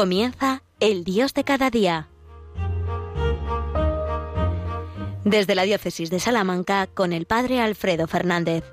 Comienza el Dios de cada día. Desde la Diócesis de Salamanca con el Padre Alfredo Fernández.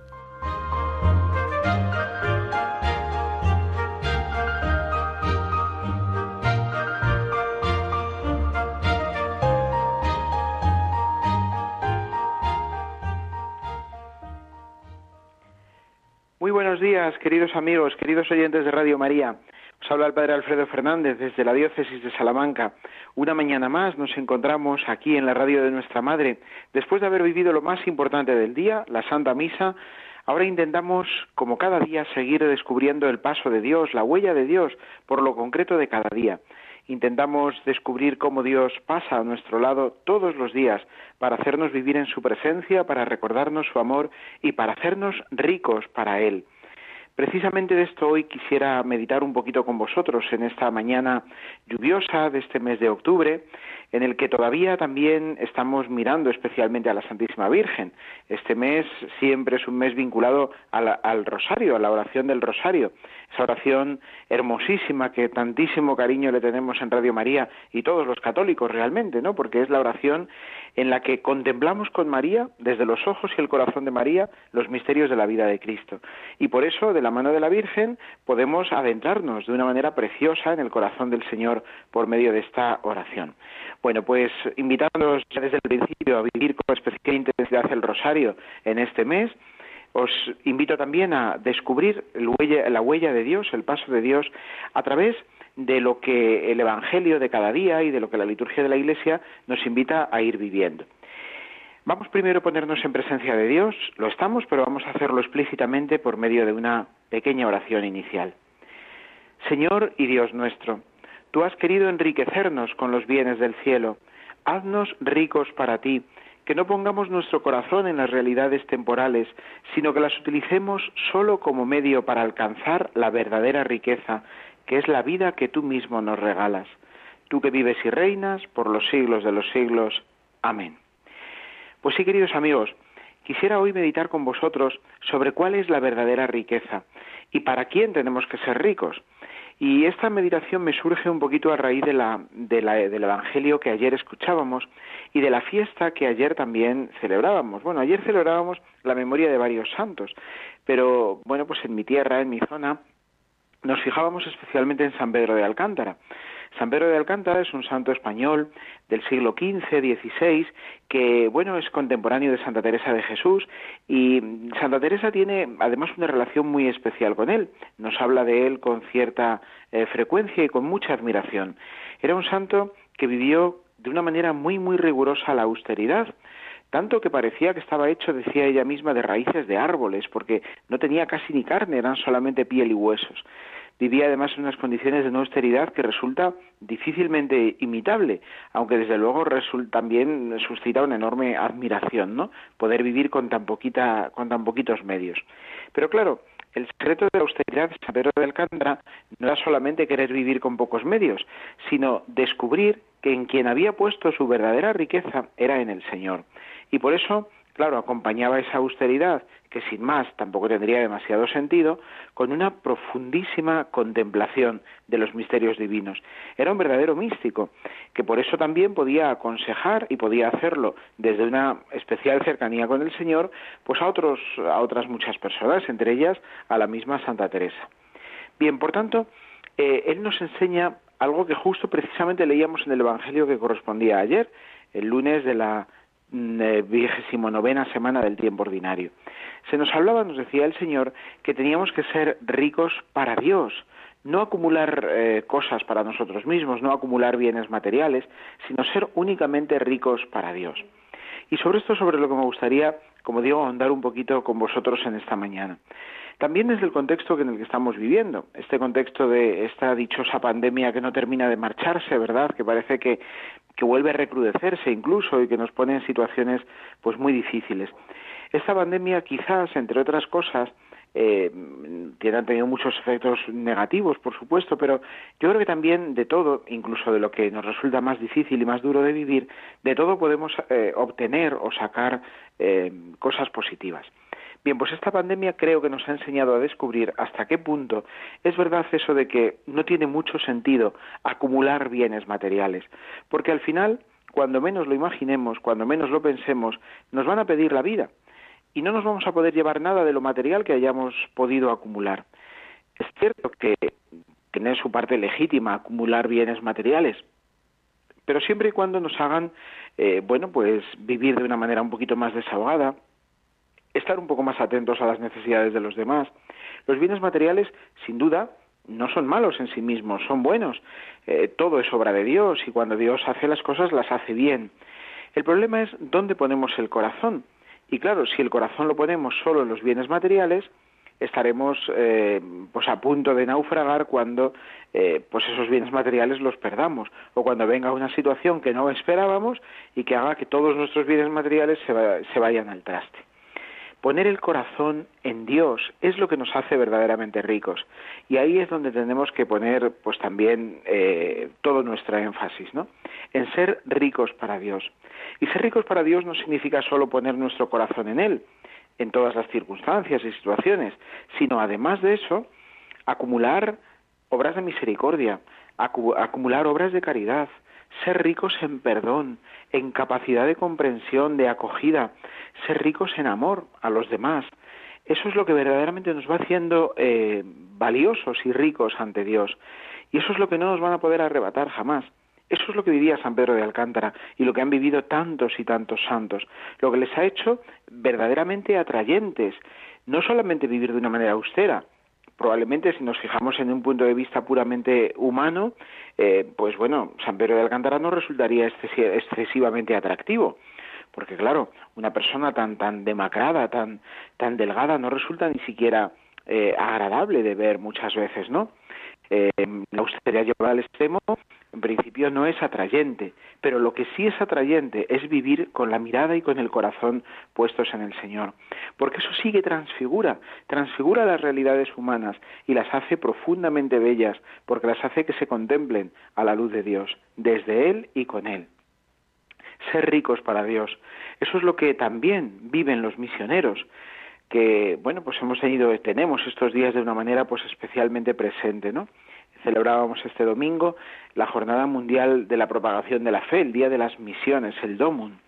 Muy buenos días, queridos amigos, queridos oyentes de Radio María. Os habla el Padre Alfredo Fernández desde la Diócesis de Salamanca. Una mañana más nos encontramos aquí en la radio de nuestra Madre. Después de haber vivido lo más importante del día, la Santa Misa, ahora intentamos, como cada día, seguir descubriendo el paso de Dios, la huella de Dios, por lo concreto de cada día. Intentamos descubrir cómo Dios pasa a nuestro lado todos los días para hacernos vivir en su presencia, para recordarnos su amor y para hacernos ricos para Él. Precisamente de esto hoy quisiera meditar un poquito con vosotros en esta mañana lluviosa de este mes de octubre, en el que todavía también estamos mirando especialmente a la Santísima Virgen. Este mes siempre es un mes vinculado al, rosario, a la oración del rosario, esa oración hermosísima que tantísimo cariño le tenemos en Radio María y todos los católicos realmente, ¿no? Porque es la oración en la que contemplamos con María, desde los ojos y el corazón de María, los misterios de la vida de Cristo. Y por eso, de la mano de la Virgen, podemos adentrarnos de una manera preciosa en el corazón del Señor por medio de esta oración. Bueno, pues invitándonos desde el principio a vivir con especial intensidad el rosario en este mes, os invito también a descubrir la huella de Dios, el paso de Dios, a través de lo que el Evangelio de cada día y de lo que la liturgia de la Iglesia nos invita a ir viviendo. Vamos primero a ponernos en presencia de Dios, lo estamos, pero vamos a hacerlo explícitamente por medio de una pequeña oración inicial. Señor y Dios nuestro, tú has querido enriquecernos con los bienes del cielo, haznos ricos para ti, que no pongamos nuestro corazón en las realidades temporales, sino que las utilicemos solo como medio para alcanzar la verdadera riqueza, que es la vida que tú mismo nos regalas. Tú que vives y reinas por los siglos de los siglos. Amén. Pues sí, queridos amigos, quisiera hoy meditar con vosotros sobre cuál es la verdadera riqueza y para quién tenemos que ser ricos. Y esta meditación me surge un poquito a raíz de la, del Evangelio que ayer escuchábamos y de la fiesta que ayer también celebrábamos. Bueno, ayer celebrábamos la memoria de varios santos, pero bueno, pues en mi tierra, en mi zona, nos fijábamos especialmente en San Pedro de Alcántara. San Pedro de Alcántara es un santo español del siglo XV, XVI, que, bueno, es contemporáneo de Santa Teresa de Jesús y Santa Teresa tiene además una relación muy especial con él. Nos habla de él con cierta eh, frecuencia y con mucha admiración. Era un santo que vivió de una manera muy, muy rigurosa la austeridad tanto que parecía que estaba hecho, decía ella misma, de raíces de árboles, porque no tenía casi ni carne, eran solamente piel y huesos. Vivía además en unas condiciones de no austeridad que resulta difícilmente imitable, aunque desde luego también suscita una enorme admiración, ¿no? Poder vivir con tan poquita, con tan poquitos medios. Pero claro, el secreto de la austeridad de San Pedro de Alcántara no era solamente querer vivir con pocos medios, sino descubrir que en quien había puesto su verdadera riqueza era en el Señor. Y por eso, claro, acompañaba esa austeridad, que sin más tampoco tendría demasiado sentido, con una profundísima contemplación de los misterios divinos. Era un verdadero místico, que por eso también podía aconsejar y podía hacerlo desde una especial cercanía con el Señor, pues a otros, a otras muchas personas, entre ellas a la misma Santa Teresa. Bien, por tanto, eh, él nos enseña algo que justo precisamente leíamos en el Evangelio que correspondía ayer, el lunes de la vigésimo novena semana del tiempo ordinario. Se nos hablaba, nos decía el Señor, que teníamos que ser ricos para Dios, no acumular eh, cosas para nosotros mismos, no acumular bienes materiales, sino ser únicamente ricos para Dios. Y sobre esto, sobre lo que me gustaría, como digo, ahondar un poquito con vosotros en esta mañana. También desde el contexto en el que estamos viviendo, este contexto de esta dichosa pandemia que no termina de marcharse, ¿verdad? Que parece que que vuelve a recrudecerse incluso y que nos pone en situaciones pues muy difíciles. Esta pandemia quizás, entre otras cosas, eh, tiene, tenido muchos efectos negativos, por supuesto, pero yo creo que también de todo, incluso de lo que nos resulta más difícil y más duro de vivir, de todo podemos eh, obtener o sacar eh, cosas positivas. Bien, pues esta pandemia creo que nos ha enseñado a descubrir hasta qué punto es verdad eso de que no tiene mucho sentido acumular bienes materiales, porque al final, cuando menos lo imaginemos, cuando menos lo pensemos, nos van a pedir la vida y no nos vamos a poder llevar nada de lo material que hayamos podido acumular. Es cierto que tiene su parte legítima acumular bienes materiales, pero siempre y cuando nos hagan, eh, bueno, pues vivir de una manera un poquito más desahogada, estar un poco más atentos a las necesidades de los demás. Los bienes materiales, sin duda, no son malos en sí mismos, son buenos. Eh, todo es obra de Dios y cuando Dios hace las cosas las hace bien. El problema es dónde ponemos el corazón. Y claro, si el corazón lo ponemos solo en los bienes materiales, estaremos eh, pues a punto de naufragar cuando eh, pues esos bienes materiales los perdamos o cuando venga una situación que no esperábamos y que haga que todos nuestros bienes materiales se vayan al traste. Poner el corazón en Dios es lo que nos hace verdaderamente ricos. Y ahí es donde tenemos que poner pues también eh, todo nuestro énfasis, ¿no? En ser ricos para Dios. Y ser ricos para Dios no significa solo poner nuestro corazón en Él, en todas las circunstancias y situaciones, sino además de eso, acumular obras de misericordia, acumular obras de caridad, ser ricos en perdón, en capacidad de comprensión, de acogida, ser ricos en amor a los demás. Eso es lo que verdaderamente nos va haciendo eh, valiosos y ricos ante Dios. Y eso es lo que no nos van a poder arrebatar jamás. Eso es lo que vivía San Pedro de Alcántara y lo que han vivido tantos y tantos santos. Lo que les ha hecho verdaderamente atrayentes. No solamente vivir de una manera austera, probablemente si nos fijamos en un punto de vista puramente humano, eh, pues bueno, San Pedro de Alcántara no resultaría excesivamente atractivo, porque claro, una persona tan tan demacrada, tan tan delgada, no resulta ni siquiera eh, agradable de ver muchas veces, ¿no? Eh, la austeridad llevada al extremo, en principio no es atrayente, pero lo que sí es atrayente es vivir con la mirada y con el corazón puestos en el Señor, porque eso sigue transfigura, transfigura las realidades humanas y las hace profundamente bellas, porque las hace que se contemplen a la luz de Dios, desde Él y con Él. Ser ricos para Dios, eso es lo que también viven los misioneros, que bueno pues hemos tenido tenemos estos días de una manera pues especialmente presente no celebrábamos este domingo la jornada mundial de la propagación de la fe el día de las misiones el Domun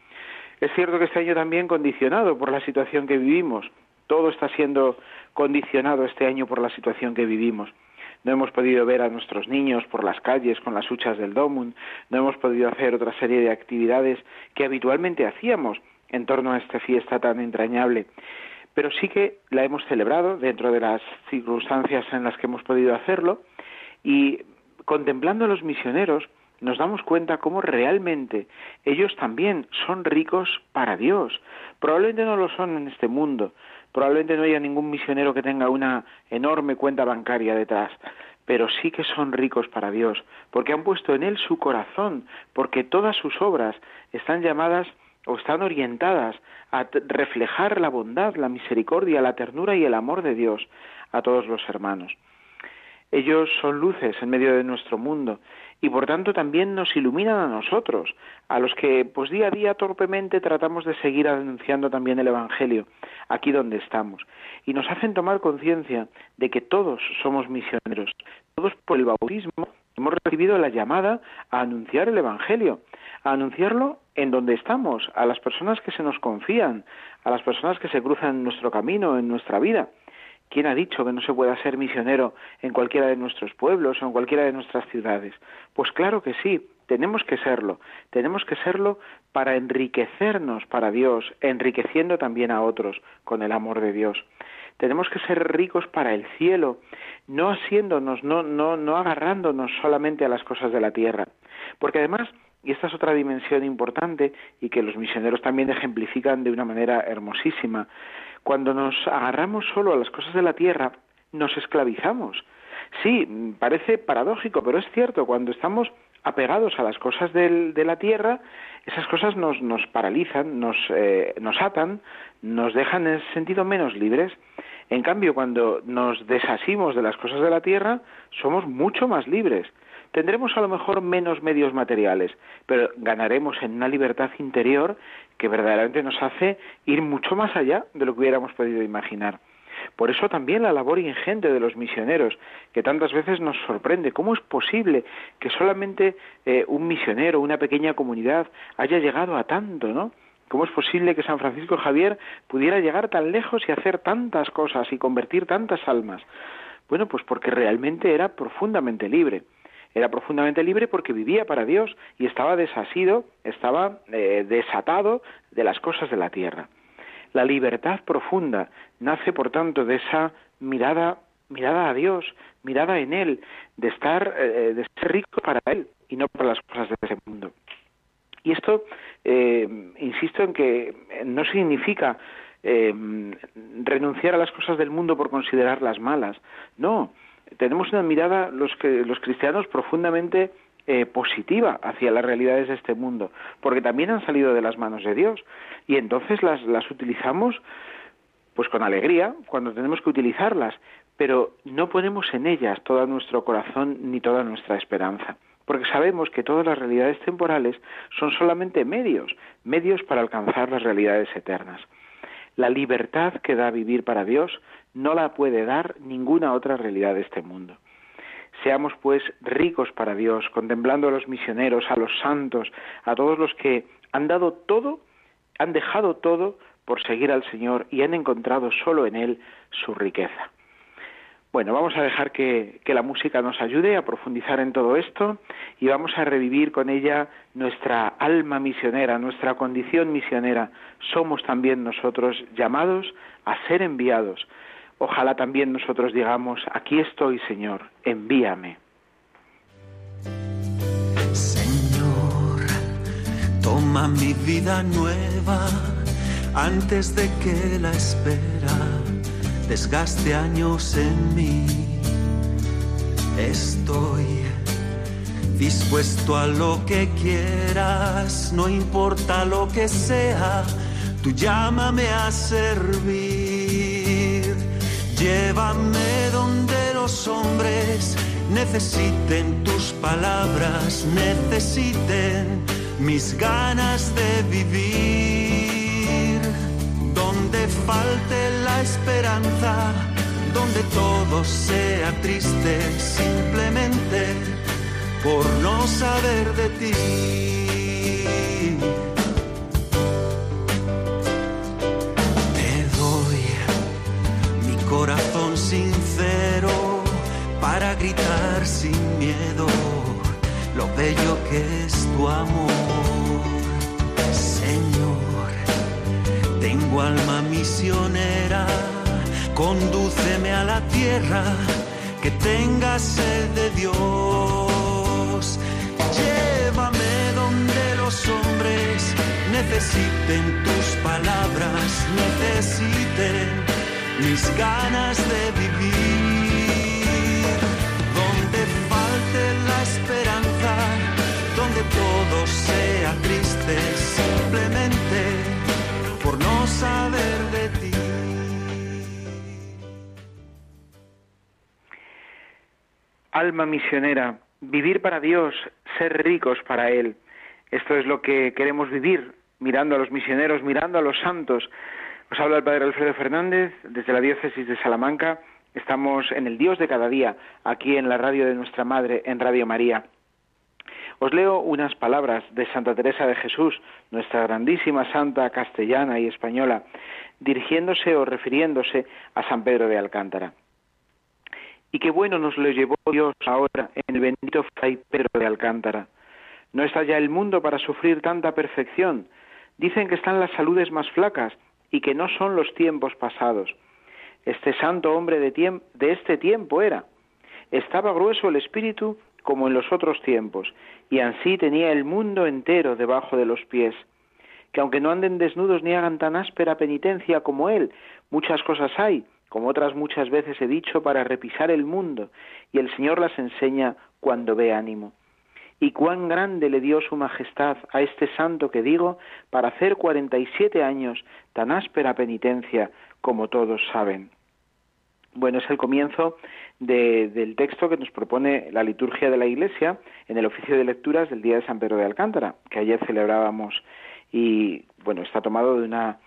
es cierto que este año también condicionado por la situación que vivimos. Todo está siendo condicionado este año por la situación que vivimos. No hemos podido ver a nuestros niños por las calles con las huchas del Domun, no hemos podido hacer otra serie de actividades que habitualmente hacíamos en torno a esta fiesta tan entrañable pero sí que la hemos celebrado dentro de las circunstancias en las que hemos podido hacerlo y contemplando a los misioneros nos damos cuenta cómo realmente ellos también son ricos para Dios. Probablemente no lo son en este mundo, probablemente no haya ningún misionero que tenga una enorme cuenta bancaria detrás, pero sí que son ricos para Dios, porque han puesto en Él su corazón, porque todas sus obras están llamadas o están orientadas a reflejar la bondad, la misericordia, la ternura y el amor de Dios a todos los hermanos. Ellos son luces en medio de nuestro mundo y por tanto también nos iluminan a nosotros, a los que pues día a día torpemente tratamos de seguir anunciando también el Evangelio aquí donde estamos y nos hacen tomar conciencia de que todos somos misioneros, todos por el bautismo hemos recibido la llamada a anunciar el Evangelio, a anunciarlo en donde estamos, a las personas que se nos confían, a las personas que se cruzan en nuestro camino, en nuestra vida. ¿Quién ha dicho que no se pueda ser misionero en cualquiera de nuestros pueblos o en cualquiera de nuestras ciudades? Pues claro que sí, tenemos que serlo. Tenemos que serlo para enriquecernos para Dios, enriqueciendo también a otros con el amor de Dios. Tenemos que ser ricos para el cielo, no haciéndonos, no, no, no agarrándonos solamente a las cosas de la tierra. Porque además, y esta es otra dimensión importante y que los misioneros también ejemplifican de una manera hermosísima, cuando nos agarramos solo a las cosas de la tierra, nos esclavizamos. Sí, parece paradójico, pero es cierto, cuando estamos apegados a las cosas de la tierra, esas cosas nos, nos paralizan, nos, eh, nos atan, nos dejan en ese sentido menos libres. En cambio, cuando nos deshasimos de las cosas de la tierra, somos mucho más libres. Tendremos a lo mejor menos medios materiales, pero ganaremos en una libertad interior que verdaderamente nos hace ir mucho más allá de lo que hubiéramos podido imaginar. Por eso también la labor ingente de los misioneros, que tantas veces nos sorprende. ¿Cómo es posible que solamente eh, un misionero, una pequeña comunidad, haya llegado a tanto, no? ¿Cómo es posible que San Francisco Javier pudiera llegar tan lejos y hacer tantas cosas y convertir tantas almas? Bueno, pues porque realmente era profundamente libre. Era profundamente libre porque vivía para Dios y estaba desasido, estaba eh, desatado de las cosas de la tierra. La libertad profunda nace, por tanto, de esa mirada, mirada a Dios, mirada en Él, de estar, eh, de ser rico para Él y no para las cosas de ese mundo. Y esto, eh, insisto en que no significa eh, renunciar a las cosas del mundo por considerarlas malas. No, tenemos una mirada los que los cristianos profundamente eh, positiva hacia las realidades de este mundo, porque también han salido de las manos de Dios y entonces las, las utilizamos pues con alegría cuando tenemos que utilizarlas, pero no ponemos en ellas todo nuestro corazón ni toda nuestra esperanza, porque sabemos que todas las realidades temporales son solamente medios, medios para alcanzar las realidades eternas. La libertad que da vivir para Dios no la puede dar ninguna otra realidad de este mundo. Seamos pues ricos para Dios, contemplando a los misioneros, a los santos, a todos los que han dado todo, han dejado todo por seguir al Señor y han encontrado solo en Él su riqueza. Bueno, vamos a dejar que, que, la música nos ayude a profundizar en todo esto y vamos a revivir con ella nuestra alma misionera, nuestra condición misionera. Somos también nosotros llamados a ser enviados Ojalá también nosotros digamos, aquí estoy, Señor, envíame. Señor, toma mi vida nueva antes de que la espera desgaste años en mí. Estoy dispuesto a lo que quieras, no importa lo que sea, tú llámame a servir. Llévame donde los hombres necesiten tus palabras, necesiten mis ganas de vivir. Falte la esperanza, donde todo sea triste, simplemente por no saber de ti. corazón sincero para gritar sin miedo lo bello que es tu amor. Tengo alma misionera, condúceme a la tierra que tenga sed de Dios. Llévame donde los hombres necesiten tus palabras, necesiten mis ganas de vivir, donde falte la esperanza, donde todo sea triste simplemente Alma misionera, vivir para Dios, ser ricos para Él. Esto es lo que queremos vivir, mirando a los misioneros, mirando a los santos, os habla el Padre Alfredo Fernández desde la Diócesis de Salamanca. Estamos en el Dios de cada día, aquí en la radio de nuestra Madre, en Radio María. Os leo unas palabras de Santa Teresa de Jesús, nuestra grandísima santa castellana y española, dirigiéndose o refiriéndose a San Pedro de Alcántara. Y qué bueno nos lo llevó Dios ahora en el bendito Fray Pedro de Alcántara. No está ya el mundo para sufrir tanta perfección. Dicen que están las saludes más flacas, y que no son los tiempos pasados. Este santo hombre de, de este tiempo era. Estaba grueso el espíritu como en los otros tiempos, y ansí tenía el mundo entero debajo de los pies. Que aunque no anden desnudos ni hagan tan áspera penitencia como él, muchas cosas hay, como otras muchas veces he dicho, para repisar el mundo, y el Señor las enseña cuando ve ánimo y cuán grande le dio su majestad a este santo que digo para hacer cuarenta y siete años tan áspera penitencia como todos saben. Bueno, es el comienzo del texto que nos propone la liturgia de la Iglesia en el oficio de lecturas del día de San Pedro de Alcántara, que ayer celebrábamos y bueno, está tomado de una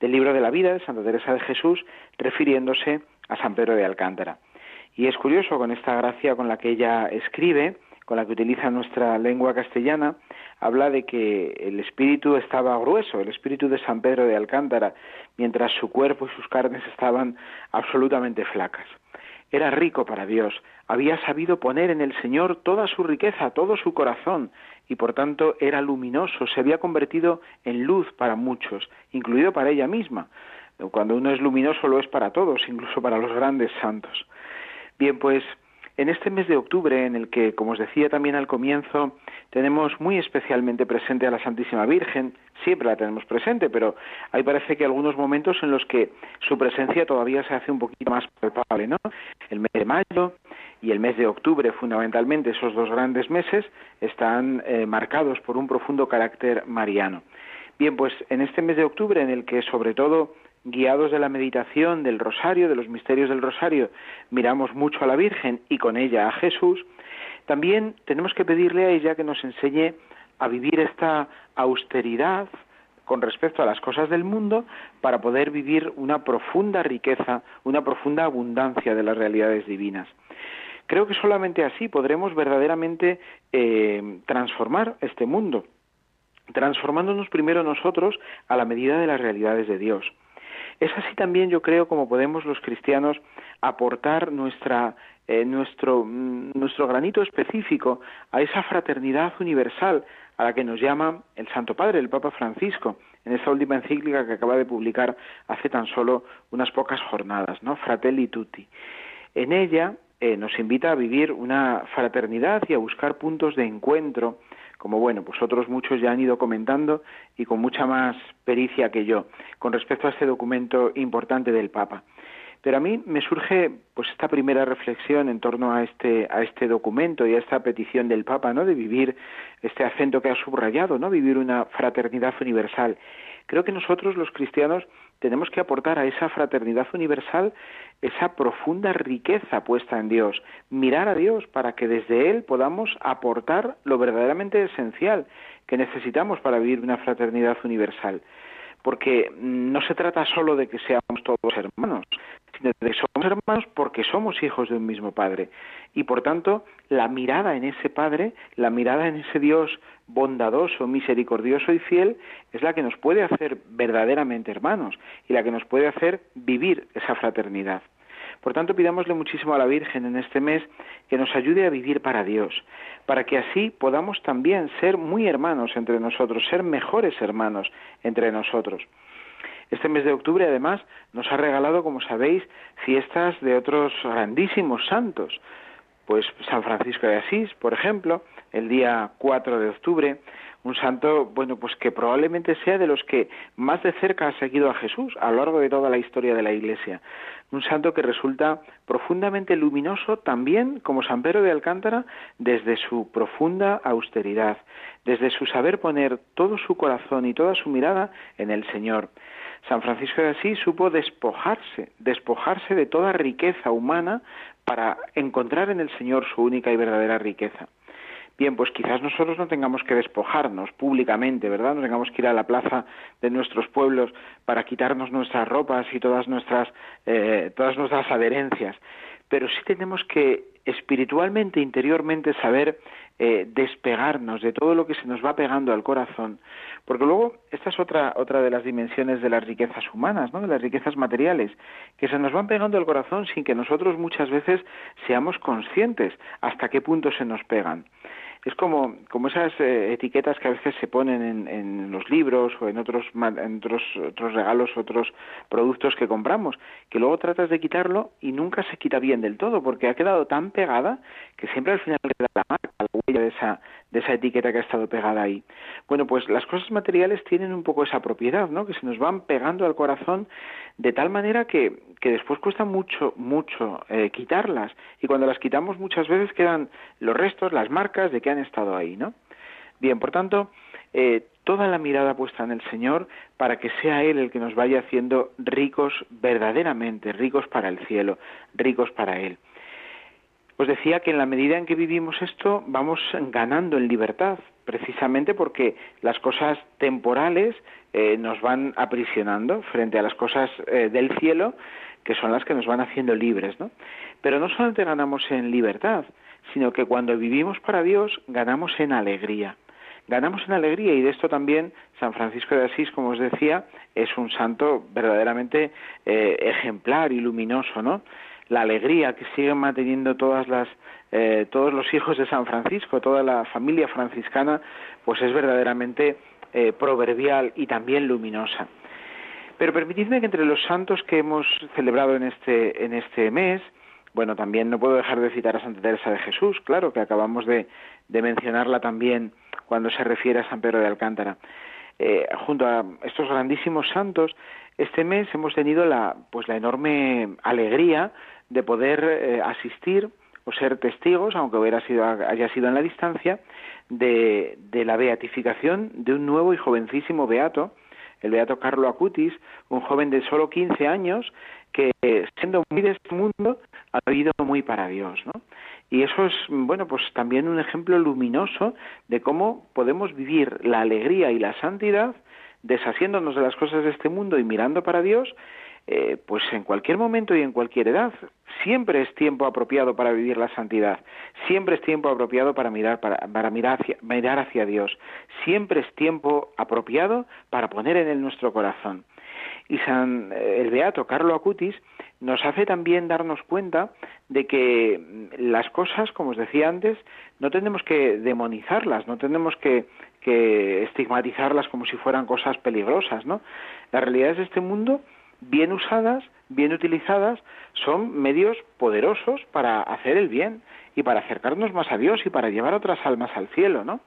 del libro de la vida de Santa Teresa de Jesús, refiriéndose a San Pedro de Alcántara. Y es curioso con esta gracia con la que ella escribe, con la que utiliza nuestra lengua castellana, habla de que el espíritu estaba grueso, el espíritu de San Pedro de Alcántara, mientras su cuerpo y sus carnes estaban absolutamente flacas. Era rico para Dios, había sabido poner en el Señor toda su riqueza, todo su corazón, y por tanto era luminoso, se había convertido en luz para muchos, incluido para ella misma. Cuando uno es luminoso lo es para todos, incluso para los grandes santos. Bien, pues en este mes de octubre, en el que, como os decía también al comienzo, tenemos muy especialmente presente a la Santísima Virgen, siempre la tenemos presente, pero hay parece que algunos momentos en los que su presencia todavía se hace un poquito más palpable, ¿no? El mes de mayo y el mes de octubre, fundamentalmente, esos dos grandes meses, están eh, marcados por un profundo carácter mariano. Bien, pues en este mes de octubre, en el que sobre todo guiados de la meditación del rosario, de los misterios del rosario, miramos mucho a la Virgen y con ella a Jesús, también tenemos que pedirle a ella que nos enseñe a vivir esta austeridad con respecto a las cosas del mundo para poder vivir una profunda riqueza, una profunda abundancia de las realidades divinas. Creo que solamente así podremos verdaderamente eh, transformar este mundo, transformándonos primero nosotros a la medida de las realidades de Dios. Es así también, yo creo, como podemos los cristianos aportar nuestra, eh, nuestro, mm, nuestro granito específico a esa fraternidad universal a la que nos llama el Santo Padre, el Papa Francisco, en esta última encíclica que acaba de publicar hace tan solo unas pocas jornadas, ¿no? Fratelli Tutti. En ella eh, nos invita a vivir una fraternidad y a buscar puntos de encuentro como bueno, pues otros muchos ya han ido comentando y con mucha más pericia que yo con respecto a este documento importante del Papa. Pero a mí me surge pues esta primera reflexión en torno a este a este documento y a esta petición del Papa, ¿no? de vivir este acento que ha subrayado, ¿no? vivir una fraternidad universal. Creo que nosotros los cristianos tenemos que aportar a esa fraternidad universal esa profunda riqueza puesta en Dios, mirar a Dios para que desde Él podamos aportar lo verdaderamente esencial que necesitamos para vivir una fraternidad universal. Porque no se trata solo de que seamos todos hermanos, somos hermanos porque somos hijos de un mismo Padre. Y por tanto, la mirada en ese Padre, la mirada en ese Dios bondadoso, misericordioso y fiel, es la que nos puede hacer verdaderamente hermanos y la que nos puede hacer vivir esa fraternidad. Por tanto, pidámosle muchísimo a la Virgen en este mes que nos ayude a vivir para Dios, para que así podamos también ser muy hermanos entre nosotros, ser mejores hermanos entre nosotros. Este mes de octubre, además, nos ha regalado, como sabéis, fiestas de otros grandísimos santos. Pues San Francisco de Asís, por ejemplo, el día 4 de octubre, un santo, bueno, pues que probablemente sea de los que más de cerca ha seguido a Jesús a lo largo de toda la historia de la Iglesia. Un santo que resulta profundamente luminoso también como San Pedro de Alcántara desde su profunda austeridad, desde su saber poner todo su corazón y toda su mirada en el Señor. San Francisco de Asís supo despojarse, despojarse de toda riqueza humana para encontrar en el Señor su única y verdadera riqueza. Bien, pues quizás nosotros no tengamos que despojarnos públicamente, ¿verdad? No tengamos que ir a la plaza de nuestros pueblos para quitarnos nuestras ropas y todas nuestras, eh, todas nuestras adherencias. Pero sí tenemos que espiritualmente, interiormente, saber eh, despegarnos de todo lo que se nos va pegando al corazón, porque luego esta es otra otra de las dimensiones de las riquezas humanas, ¿no? De las riquezas materiales, que se nos van pegando al corazón sin que nosotros muchas veces seamos conscientes hasta qué punto se nos pegan es como, como esas eh, etiquetas que a veces se ponen en, en los libros o en otros, en otros, otros regalos, otros productos que compramos, que luego tratas de quitarlo y nunca se quita bien del todo, porque ha quedado tan pegada que siempre al final queda la marca, la huella de esa, de esa etiqueta que ha estado pegada ahí. Bueno, pues las cosas materiales tienen un poco esa propiedad, ¿no? Que se nos van pegando al corazón de tal manera que, que después cuesta mucho, mucho eh, quitarlas. Y cuando las quitamos muchas veces quedan los restos, las marcas de que han estado ahí, ¿no? Bien, por tanto, eh, toda la mirada puesta en el Señor para que sea Él el que nos vaya haciendo ricos verdaderamente, ricos para el cielo, ricos para Él. Os decía que en la medida en que vivimos esto vamos ganando en libertad, precisamente porque las cosas temporales eh, nos van aprisionando frente a las cosas eh, del cielo, que son las que nos van haciendo libres, ¿no? Pero no solamente ganamos en libertad, sino que cuando vivimos para Dios ganamos en alegría ganamos en alegría y de esto también San Francisco de Asís, como os decía, es un santo verdaderamente eh, ejemplar y luminoso, ¿no? La alegría que siguen manteniendo todas las eh, todos los hijos de San Francisco, toda la familia franciscana, pues es verdaderamente eh, proverbial y también luminosa. Pero permitidme que entre los santos que hemos celebrado en este en este mes, bueno, también no puedo dejar de citar a Santa Teresa de Jesús, claro, que acabamos de, de mencionarla también cuando se refiere a San Pedro de Alcántara. Eh, junto a estos grandísimos santos, este mes hemos tenido la, pues la enorme alegría de poder eh, asistir o ser testigos, aunque hubiera sido, haya sido en la distancia, de, la beatificación de un nuevo y jovencísimo beato, el beato Carlo Acutis, un joven de solo 15 años que, siendo muy de este mundo, ha vivido muy para Dios, ¿no? Y eso es, bueno, pues también un ejemplo luminoso de cómo podemos vivir la alegría y la santidad deshaciéndonos de las cosas de este mundo y mirando para Dios, eh, pues en cualquier momento y en cualquier edad. Siempre es tiempo apropiado para vivir la santidad. Siempre es tiempo apropiado para mirar, para, para mirar, hacia, mirar hacia Dios. Siempre es tiempo apropiado para poner en él nuestro corazón. Y San eh, el Beato Carlo Acutis nos hace también darnos cuenta de que mm, las cosas, como os decía antes, no tenemos que demonizarlas, no tenemos que, que estigmatizarlas como si fueran cosas peligrosas, ¿no? Las realidades de este mundo, bien usadas, bien utilizadas, son medios poderosos para hacer el bien y para acercarnos más a Dios y para llevar otras almas al cielo, ¿no?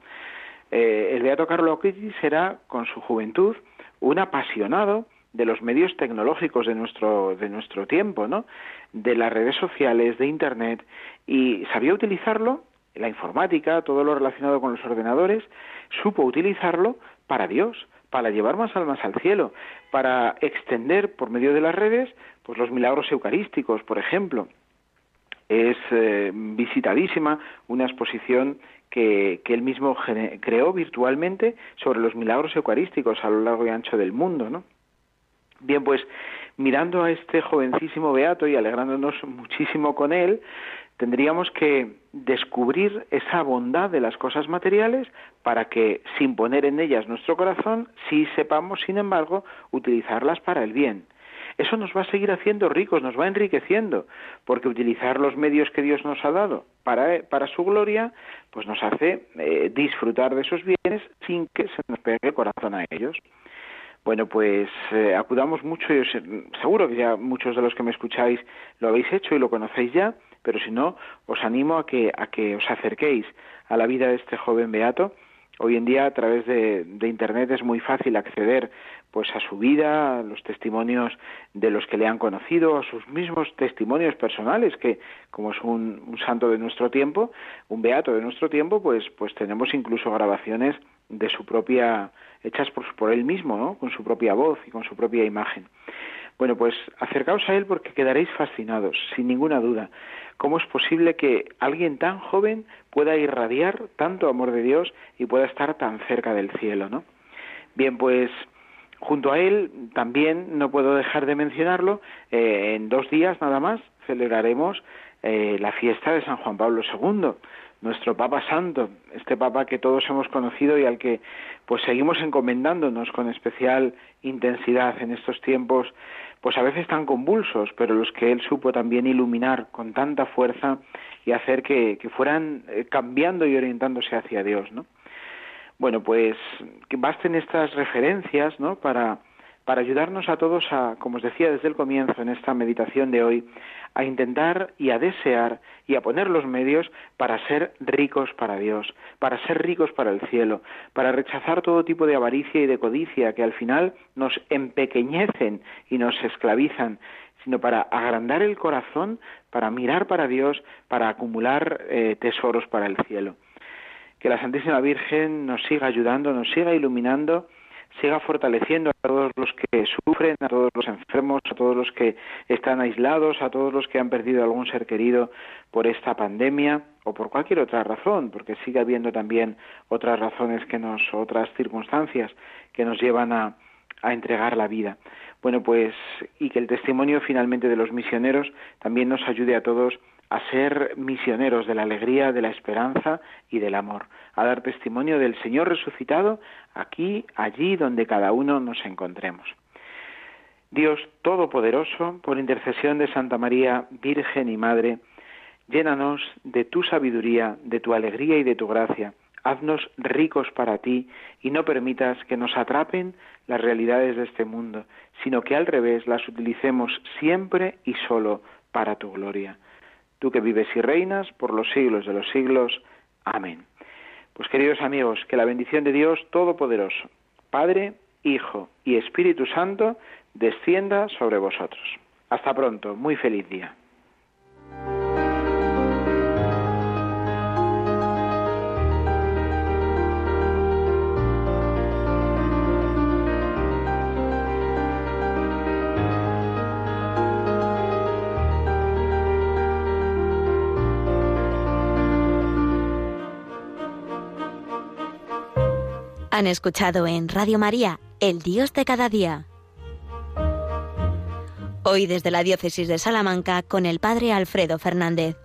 Eh, el Beato Carlo Acutis era, con su juventud, un apasionado de los medios tecnológicos de nuestro, de nuestro tiempo, ¿no? de las redes sociales, de Internet, y sabía utilizarlo, la informática, todo lo relacionado con los ordenadores, supo utilizarlo para Dios, para llevar más almas al cielo, para extender por medio de las redes pues los milagros eucarísticos, por ejemplo. Es eh, visitadísima una exposición que, que él mismo creó virtualmente sobre los milagros eucarísticos a lo largo y ancho del mundo, ¿no? Bien, pues mirando a este jovencísimo beato y alegrándonos muchísimo con él, tendríamos que descubrir esa bondad de las cosas materiales para que, sin poner en ellas nuestro corazón, sí sepamos, sin embargo, utilizarlas para el bien. Eso nos va a seguir haciendo ricos, nos va enriqueciendo, porque utilizar los medios que Dios nos ha dado para, para su gloria, pues nos hace eh, disfrutar de esos bienes sin que se nos pegue el corazón a ellos. Bueno, pues eh, acudamos mucho, y seguro que ya muchos de los que me escucháis lo habéis hecho y lo conocéis ya, pero si no, os animo a que, a que os acerquéis a la vida de este joven beato. Hoy en día a través de, de Internet es muy fácil acceder pues a su vida, a los testimonios de los que le han conocido, a sus mismos testimonios personales, que como es un, un santo de nuestro tiempo, un beato de nuestro tiempo, pues, pues tenemos incluso grabaciones de su propia hechas por, él mismo, ¿no? con su propia voz y con su propia imagen. Bueno, pues acercaos a él porque quedaréis fascinados, sin ninguna duda. ¿Cómo es posible que alguien tan joven pueda irradiar tanto amor de Dios y pueda estar tan cerca del cielo, ¿no? Bien, pues junto a él también no puedo dejar de mencionarlo. Eh, en dos días nada más celebraremos eh, la fiesta de San Juan Pablo II nuestro Papa Santo, este Papa que todos hemos conocido y al que pues seguimos encomendándonos con especial intensidad en estos tiempos, pues a veces tan convulsos, pero los que él supo también iluminar con tanta fuerza y hacer que, que fueran eh, cambiando y orientándose hacia Dios, ¿no? Bueno, pues que basten estas referencias, ¿no? Para para ayudarnos a todos a, como os decía desde el comienzo en esta meditación de hoy, a intentar y a desear y a poner los medios para ser ricos para Dios, para ser ricos para el cielo, para rechazar todo tipo de avaricia y de codicia que al final nos empequeñecen y nos esclavizan, sino para agrandar el corazón, para mirar para Dios, para acumular eh, tesoros para el cielo. que la Santísima Virgen nos siga ayudando, nos siga iluminando, siga fortaleciendo a todos los que sufren, a todos los enfermos, a todos los que están aislados, a todos los que han perdido algún ser querido por esta pandemia o por cualquier otra razón, porque sigue habiendo también otras razones que nos, otras circunstancias que nos llevan a, a entregar la vida. Bueno, pues, y que el testimonio finalmente de los misioneros también nos ayude a todos a ser misioneros de la alegría, de la esperanza y del amor, a dar testimonio del Señor resucitado aquí, allí donde cada uno nos encontremos. Dios Todopoderoso, por intercesión de Santa María, Virgen y Madre, llénanos de tu sabiduría, de tu alegría y de tu gracia. Haznos ricos para ti y no permitas que nos atrapen las realidades de este mundo, sino que al revés las utilicemos siempre y solo para tu gloria tú que vives y reinas por los siglos de los siglos. Amén. Pues queridos amigos, que la bendición de Dios Todopoderoso, Padre, Hijo y Espíritu Santo, descienda sobre vosotros. Hasta pronto, muy feliz día. Han escuchado en Radio María, El Dios de cada día. Hoy desde la Diócesis de Salamanca con el Padre Alfredo Fernández.